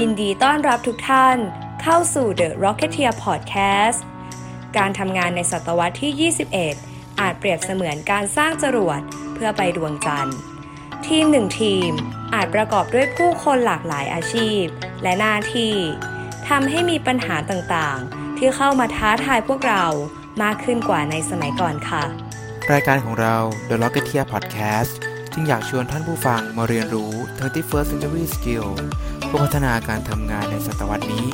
ยินดีต้อนรับทุกท่านเข้าสู่ The Rocketeer Podcast การทำงานในศตวรรษที่ 21 อาจเปรียบเสมือนการสร้างจรวดเพื่อไปดวงจันทร์ ทีมหนึ่งทีมอาจประกอบด้วยผู้คนหลากหลายอาชีพ และหน้าที่ทำให้มีปัญหาต่างๆ ที่เข้ามาท้าทายพวกเรามากขึ้นกว่าในสมัยก่อนค่ะ รายการของเรา The Rocketeer Podcast จึงอยากชวนท่านผู้ฟังมาเรียนรู้ 21st Century Skill เพื่อพัฒนาการทำงานในศตวรรษนี้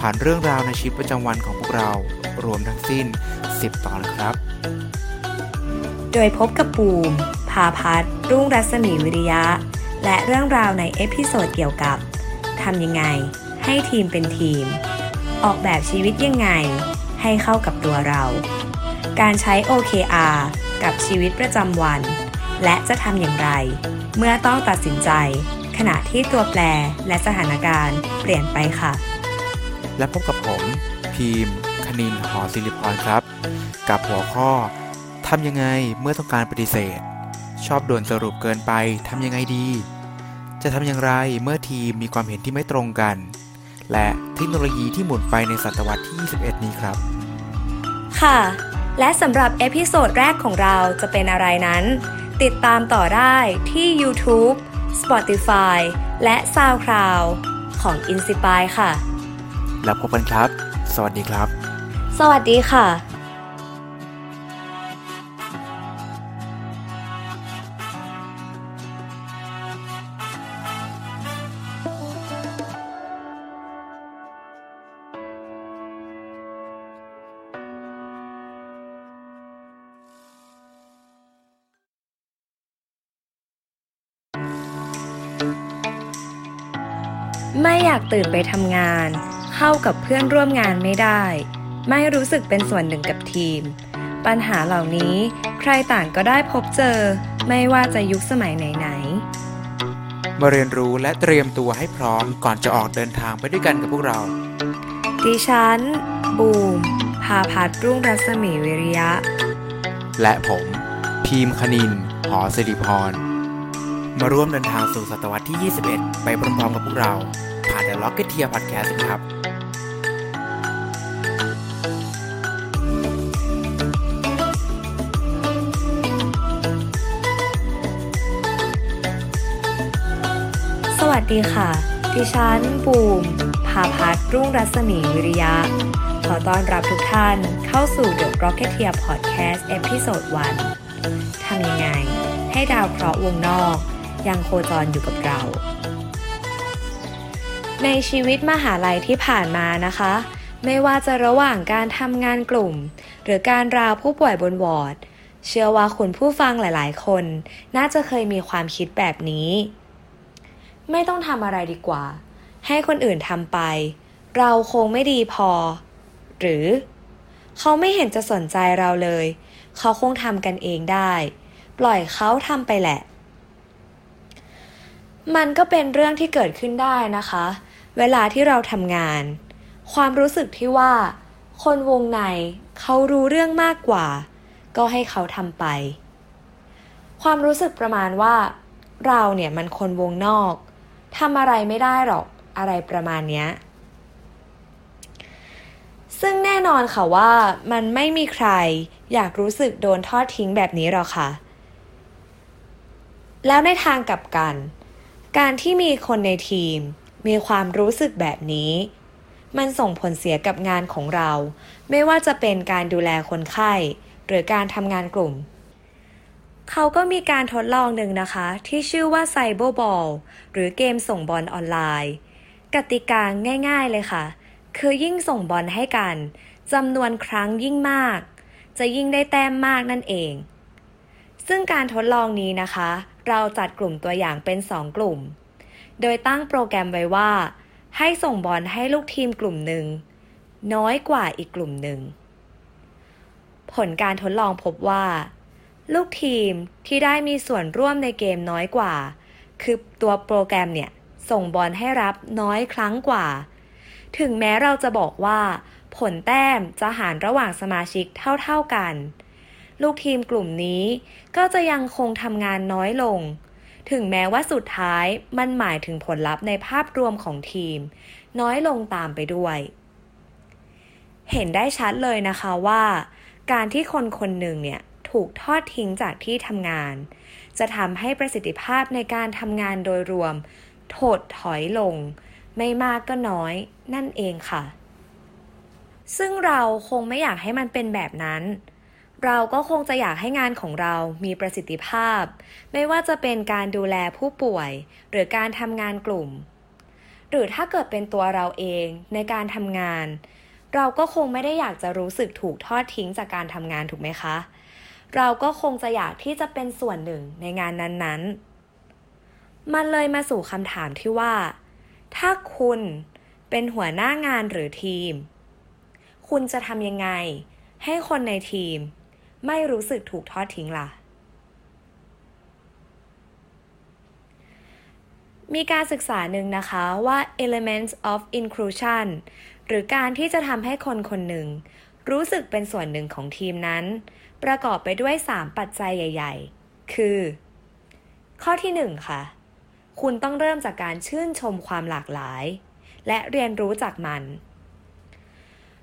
ผ่านเรื่องราวในชีวิตประจำวันของพวกเรา รวมทั้งสิ้น 10 ตอนครับ โดยพบกับบูมพาพัฒรุ่งรัศมีวิริยะ และเรื่องราวใน episode เกี่ยวกับทำยังไง ให้ทีมเป็นทีม ออกแบบชีวิตยังไง ให้เข้ากับตัวเรา การใช้ OKR กับชีวิตประจำวัน และจะทำอย่างไร เมื่อต้องตัดสินใจ ขณะที่ตัวแปรและสถานการณ์เปลี่ยนไปค่ะ และพบกับผม พีมคณินหอศิริพรครับ กับหัวข้อทำยังไงเมื่อต้องการปฏิเสธ ชอบด่วนสรุปเกินไปทำยังไงดี จะทำอย่างไรเมื่อทีมมีความเห็นที่ไม่ตรงกัน และเทคโนโลยีที่หมุนไปในศตวรรษที่ 21 นี้ครับ ค่ะ และสำหรับ episode แรกของเราจะเป็นอะไรนั้น ติดตามต่อได้ที่ YouTube Spotify และ SoundCloud ของ Inspire ค่ะ แล้วพบกันครับ สวัสดีครับ สวัสดีค่ะ อยากตื่นไปทำงาน เข้ากับเพื่อนร่วมงานไม่ได้ ไม่รู้สึกเป็นส่วนหนึ่งกับทีม ปัญหาเหล่านี้ใครต่างก็ได้พบเจอ ไม่ว่าจะยุคสมัยไหนมาเรียนรู้และเตรียมตัวให้พร้อมก่อนจะออกเดินทางไปด้วยกันกับพวกเราๆดิฉัน บูม พาพัฒน์รุ่งรัศมีวิริยะ และผม พีมคณิน หอสิริพรมาร่วมเดินทางสู่ศตวรรษที่ 21 ไปพร้อมๆกับพวกเรา ผ่าน The Rocketeer Podcast ครับสวัสดีค่ะ ดิฉันบูมพาพัฒรุ่งรัศมีวิริยะ ขอต้อนรับทุกท่านเข้าสู่ The Rocketeer Podcast episode 1ทำยังไง ให้ดาวเคราะห์วงนอก ยังโคจรอยู่กับเรา ในชีวิตมหาลัยที่ผ่านมานะคะ ไม่ว่าจะระหว่างการทำงานกลุ่ม หรือการราวผู้ป่วยบนวอร์ด เชื่อว่าคุณผู้ฟังหลายๆ คน น่าจะเคยมีความคิดแบบนี้ ไม่ต้องทำอะไรดีกว่า ให้คนอื่นทำไป เราคงไม่ดีพอ หรือ เขาไม่เห็นจะสนใจเราเลย เขาคงทำกันเองได้ ปล่อยเขาทำไปแหละมันก็เป็นเรื่องที่เกิดขึ้นได้นะคะ เวลาที่เราทำงาน ความรู้สึกที่ว่า คนวงในเขารู้เรื่องมากกว่า ก็ให้เขาทำไป ความรู้สึกประมาณว่า เราเนี่ยมันคนวงนอกทำอะไรไม่ได้หรอกอะไรประมาณเนี้ยซึ่งแน่นอนค่ะว่ามันไม่มีใครอยากรู้สึกโดนทอดทิ้งแบบนี้หรอกค่ะ แล้วในทางกลับกัน การที่มีคนในทีม มีความรู้สึกแบบนี้ มันส่งผลเสียกับงานของเรา ไม่ว่าจะเป็นการดูแลคนไข้ หรือการทำงานกลุ่ม เขาก็มีการทดลองหนึ่งนะคะ ที่ชื่อว่าไซเบอร์บอลหรือเกมส่งบอลออนไลน์ กติกาง่ายๆเลยค่ะ คือยิ่งส่งบอลให้กันจำนวนครั้งยิ่งมาก จะยิ่งได้แต้มมากนั่นเอง ซึ่งการทดลองนี้นะคะ เราจัดกลุ่มตัวอย่างเป็น 2 กลุ่ม โดยตั้งโปรแกรมไว้ว่า ให้ส่งบอลให้ลูกทีมกลุ่มหนึ่ง น้อยกว่าอีกกลุ่มหนึ่ง ผลการทดลองพบว่า ลูกทีมที่ได้มีส่วนร่วมในเกมน้อยกว่า คือตัวโปรแกรมเนี่ย ส่งบอลให้รับน้อยครั้งกว่า ถึงแม้เราจะบอกว่า ผลแต้มจะหารระหว่างสมาชิกเท่าๆกัน ลูกทีมกลุ่มนี้ก็จะยังคงทำงานน้อยลง ถึงแม้ว่าสุดท้ายมันหมายถึงผลลัพธ์ในภาพรวมของทีม น้อยลงตามไปด้วย เห็นได้ชัดเลยนะคะว่า การที่คนคนหนึ่งเนี่ยถูกทอดทิ้งจากที่ทำงาน จะทำให้ประสิทธิภาพในการทำงานโดยรวม ถดถอยลง ไม่มากก็น้อยนั่นเองค่ะ ซึ่งเราคงไม่อยากให้มันเป็นแบบนั้น เราก็คงจะอยากให้งานของเรามีประสิทธิภาพ ไม่ว่าจะเป็นการดูแลผู้ป่วย หรือการทำงานกลุ่ม หรือถ้าเกิดเป็นตัวเราเองในการทำงาน เราก็คงไม่ได้อยากจะรู้สึกถูกทอดทิ้งจากการทำงานถูกไหมคะ เราก็คงจะอยากที่จะเป็นส่วนหนึ่งในงานนั้นๆ มันเลยมาสู่คำถามที่ว่า ถ้าคุณเป็นหัวหน้างานหรือทีม คุณจะทำยังไงให้คนในทีม ไม่รู้สึกถูกทอดทิ้งล่ะ มีการศึกษาหนึ่งนะคะว่า elements of inclusion หรือการที่จะทำให้คนคนหนึ่ง รู้สึกเป็นส่วนหนึ่งของทีมนั้น ประกอบไปด้วย 3 ปัจจัยใหญ่ ๆ คือ ข้อที่ 1 ค่ะ คุณต้องเริ่มจากการชื่นชมความหลากหลาย และเรียนรู้จากมัน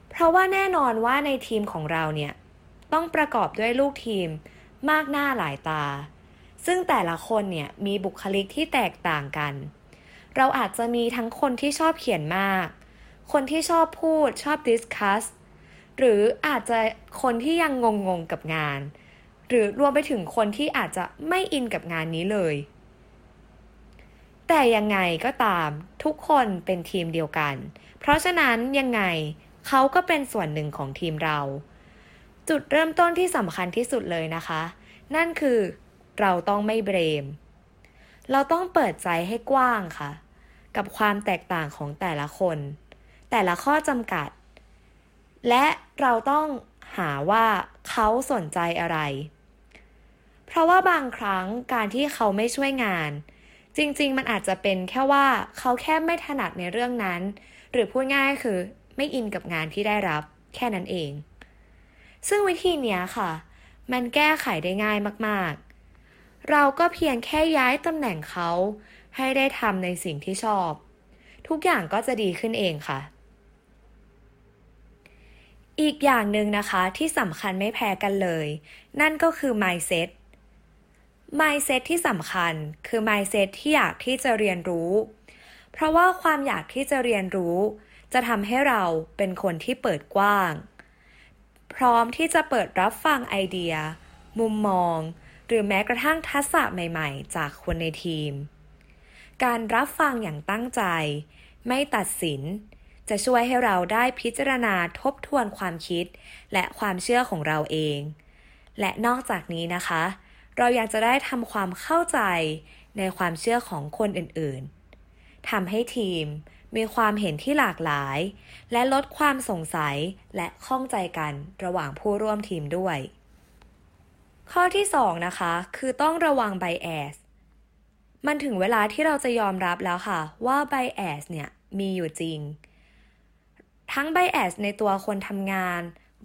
เพราะว่าแน่นอนว่าในทีมของเราเนี่ย ต้องประกอบด้วยลูกทีมมากหน้าหลายตา ซึ่งแต่ละคนเนี่ยมีบุคลิกที่แตกต่างกัน เราอาจจะมีทั้งคนที่ชอบเขียนมาก คนที่ชอบพูดชอบดิสคัสหรืออาจจะคนที่ยังงงๆกับงาน หรือรวมไปถึงคนที่อาจจะไม่อินกับงานนี้เลย แต่ยังไงก็ตามทุกคนเป็นทีมเดียวกัน เพราะฉะนั้นยังไงเขาก็เป็นส่วนหนึ่งของทีมเรา จุดเริ่มต้นที่สำคัญที่สุดเลยนะคะ นั่นคือเราต้องไม่เบรม เราต้องเปิดใจให้กว้างค่ะ กับความแตกต่างของแต่ละคน แต่ละข้อจำกัด และเราต้องหาว่าเขาสนใจอะไร เพราะว่าบางครั้งการที่เขาไม่ช่วยงาน จริงๆ มันอาจจะเป็นแค่ว่าเขาแค่ไม่ถนัดในเรื่องนั้น หรือพูดง่ายคือไม่อินกับงานที่ได้รับ แค่นั้นเอง ซึ่งวิธีเนี้ยค่ะ มันแก้ไขได้ง่ายมากๆ เราก็เพียงแค่ย้ายตำแหน่งเขาให้ได้ทำในสิ่งที่ชอบ ทุกอย่างก็จะดีขึ้นเองค่ะ อีกอย่างหนึ่งนะคะที่สำคัญไม่แพ้กันเลย นั่นก็คือ mindset mindset ที่สำคัญคือ mindset ที่อยากที่จะเรียนรู้ เพราะว่าความอยากที่จะเรียนรู้ จะทำให้เราเป็นคนที่เปิดกว้าง พร้อมที่จะเปิดรับฟังไอเดีย มุมมอง หรือแม้กระทั่งทักษะใหม่ๆ จากคนในทีม การรับฟังอย่างตั้งใจ ไม่ตัดสิน จะช่วยให้เราได้พิจารณาทบทวนความคิด และความเชื่อของเราเอง และนอกจากนี้นะคะ เรายังจะได้ทำความเข้าใจในความเชื่อของคนอื่นๆทำให้ทีม มีความเห็นที่หลากหลาย และลดความสงสัยและข้องใจกันระหว่างผู้ร่วมทีมด้วย ข้อที่ 2 นะคะ คือต้องระวังไบแอสมันถึงเวลาที่เราจะยอมรับแล้วค่ะ ว่าไบแอสเนี่ยมีอยู่จริง ทั้งไบแอสในตัวคนทำงาน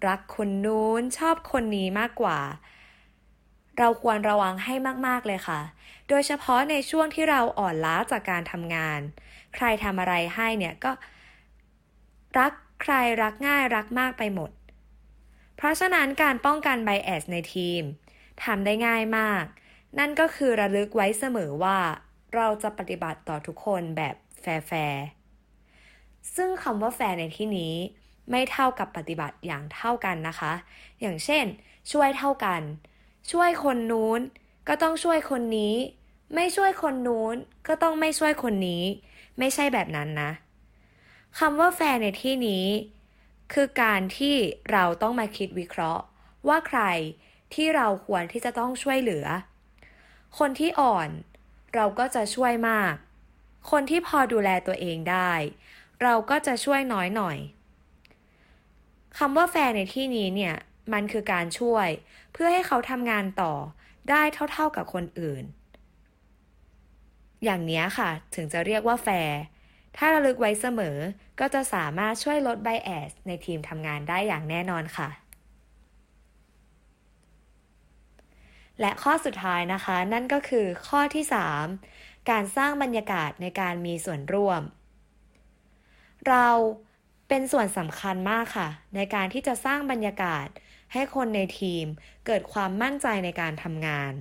รักคนนู้นชอบคนนี้มากกว่า เราควรระวังให้มาก ๆ เลยค่ะ โดยเฉพาะในช่วงที่เราอ่อนล้าจากการทำงาน ใครทำอะไรให้เนี่ยก็ รักใครรักง่ายรักมากไปหมด เพราะฉะนั้นการป้องกันไบแอสในทีมทำได้ง่ายมาก นั่นก็คือระลึกไว้เสมอว่า เราจะปฏิบัติต่อทุกคนแบบแฟร์ซึ่งคำว่าแฟร์ในที่นี้ไม่เท่ากับปฏิบัติอย่างเท่ากันนะคะ อย่างเช่น ช่วยเท่ากัน ช่วยคนนู้น ก็ต้องช่วยคนนี้ ไม่ช่วยคนนู้น ก็ต้องไม่ช่วยคนนี้ ไม่ใช่แบบนั้นนะคำว่าแฟร์ในที่นี้ คือการที่เราต้องมาคิดวิเคราะห์ ว่าใครที่เราควรที่จะต้องช่วยเหลือ คนที่อ่อนเราก็จะช่วยมาก คนที่พอดูแลตัวเองได้ เราก็จะช่วยน้อยหน่อยคำว่าแฟร์ในที่นี้เนี่ย มันคือการช่วย เพื่อให้เขาทำงานต่อได้เท่าๆกับคนอื่น อย่างนี้ค่ะถึงจะเรียกว่าแฟร์ถ้าระลึกไว้เสมอก็จะสามารถช่วยลดไบแอสในทีมทำงานได้อย่างแน่นอนค่ะ และข้อสุดท้ายนะคะ นั่นก็คือข้อที่ 3 การสร้างบรรยากาศในการมีส่วนร่วม เราเป็นส่วนสำคัญมากค่ะ ในการที่จะสร้างบรรยากาศ ให้คนในทีมเกิดความมั่นใจในการทำงาน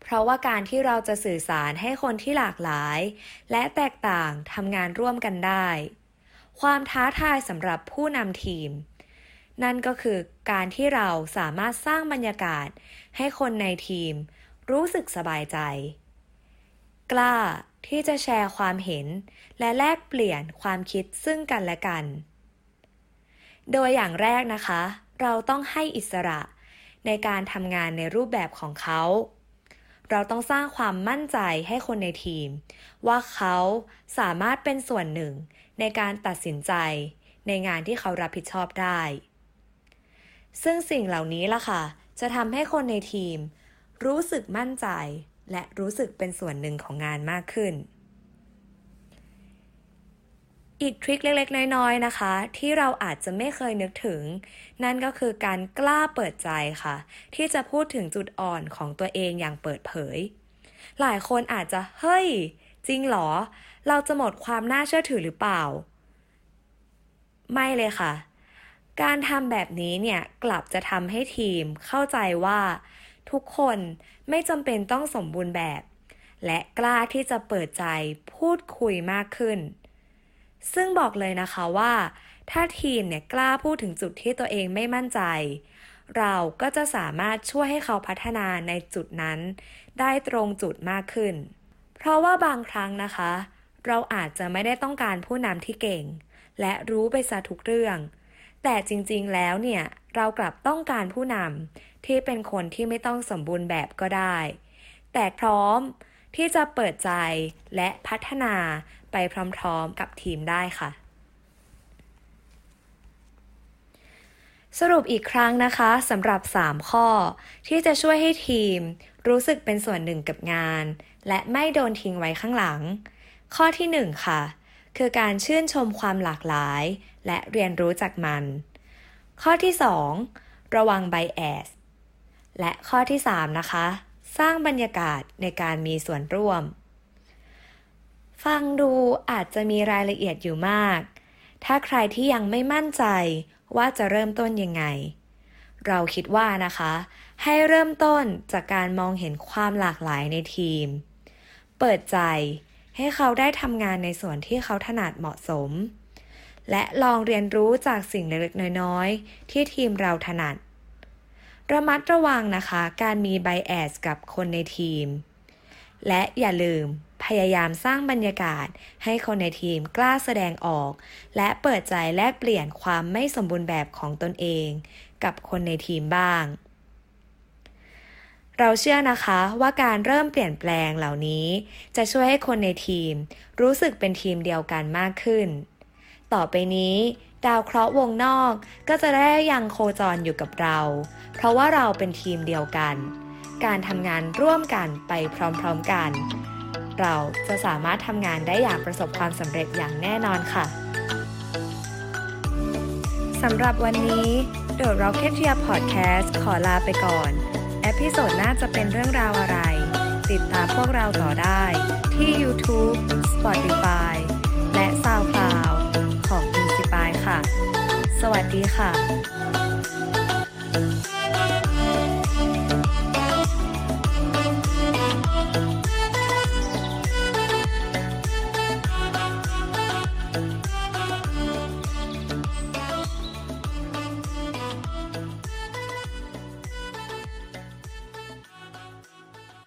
เพราะว่าการที่เราจะสื่อสารให้คนที่หลากหลาย และแตกต่างทำงานร่วมกันได้ ความท้าทายสำหรับผู้นำทีม นั่นก็คือการที่เราสามารถสร้างบรรยากาศ ให้คนในทีม รู้สึกสบายใจ กล้าที่จะแชร์ความเห็น และแลกเปลี่ยนความคิดซึ่งกันและกัน โดยอย่างแรกนะคะ เราต้องให้อิสระในการทำงานในรูปแบบของเขา เราต้องสร้างความมั่นใจให้คนในทีม ว่าเขาสามารถเป็นส่วนหนึ่งในการตัดสินใจในงานที่เขารับผิดชอบได้ ซึ่งสิ่งเหล่านี้ล่ะค่ะ จะทำให้คนในทีม รู้สึกมั่นใจและรู้สึกเป็นส่วนหนึ่งของงานมากขึ้น อีกทริคเล็กๆ น้อยๆ นะคะ ที่เราอาจจะไม่เคยนึกถึง นั่นก็คือการกล้าเปิดใจค่ะ ที่จะพูดถึงจุดอ่อนของตัวเองอย่างเปิดเผย หลายคนอาจจะเฮ้ย จริงหรอ เราจะหมดความน่าเชื่อถือหรือเปล่า ไม่เลยค่ะ การทำแบบนี้เนี่ยกลับจะทำให้ทีมเข้าใจว่า ทุกคนไม่จำเป็นต้องสมบูรณ์แบบ และกล้าที่จะเปิดใจพูดคุยมากขึ้น ซึ่งบอกเลยนะคะว่า ถ้าทีมเนี่ยกล้าพูดถึงจุดที่ตัวเองไม่มั่นใจ เราก็จะสามารถช่วยให้เขาพัฒนาในจุดนั้น ได้ตรงจุดมากขึ้น เพราะว่าบางครั้งนะคะ เราอาจจะไม่ได้ต้องการผู้นำที่เก่ง และรู้ไปซะทุกเรื่อง แต่จริงๆแล้วเนี่ยเรากลับต้องการผู้นำที่เป็นคนที่ไม่ต้องสมบูรณ์แบบก็ได้ แต่พร้อม ที่จะเปิดใจและพัฒนาไปพร้อมๆกับทีมได้ค่ะ สรุปอีกครั้งนะคะสำหรับ 3 ข้อ ที่จะช่วยให้ทีม รู้สึกเป็นส่วนหนึ่งกับงาน และไม่โดนทิ้งไว้ข้างหลัง ข้อที่ 1 ค่ะ คือการชื่นชมความหลากหลาย และเรียนรู้จากมัน ข้อที่ 2 ระวังไบแอสและข้อที่ 3 นะคะ สร้างบรรยากาศในการมีส่วนร่วม ฟังดูอาจจะมีรายละเอียดอยู่มาก ถ้าใครที่ยังไม่มั่นใจว่าจะเริ่มต้นยังไง เราคิดว่านะคะ ให้เริ่มต้นจากการมองเห็นความหลากหลายในทีม เปิดใจให้เขาได้ทำงานในส่วนที่เขาถนัดเหมาะสม และลองเรียนรู้จากสิ่งเล็กๆน้อยๆที่ทีมเราถนัด ระมัดระวังนะคะ การมีไบแอสกับคนในทีม และอย่าลืมพยายามสร้างบรรยากาศให้คนในทีมกล้าแสดงออก และเปิดใจแลกเปลี่ยนความไม่สมบูรณ์แบบของตนเอง กับคนในทีมบ้าง เราเชื่อนะคะว่าการเริ่มเปลี่ยนแปลงเหล่านี้ จะช่วยให้คนในทีม รู้สึกเป็นทีมเดียวกันมากขึ้น ต่อไปนี้ ดาวเคราะห์วงนอกก็จะได้ยังโคจรอยู่กับเรา เพราะว่าเราเป็นทีมเดียวกัน การทำงานร่วมกันไปพร้อมๆกัน เราจะสามารถทำงานได้อย่างประสบความสำเร็จอย่างแน่นอนค่ะสำหรับวันนี้ The Rocketeer Podcast ขอลาไปก่อน episode หน้าจะเป็นเรื่องราวอะไร ติดตามพวกเราต่อได้ที่ YouTube Spotify ดีค่ะ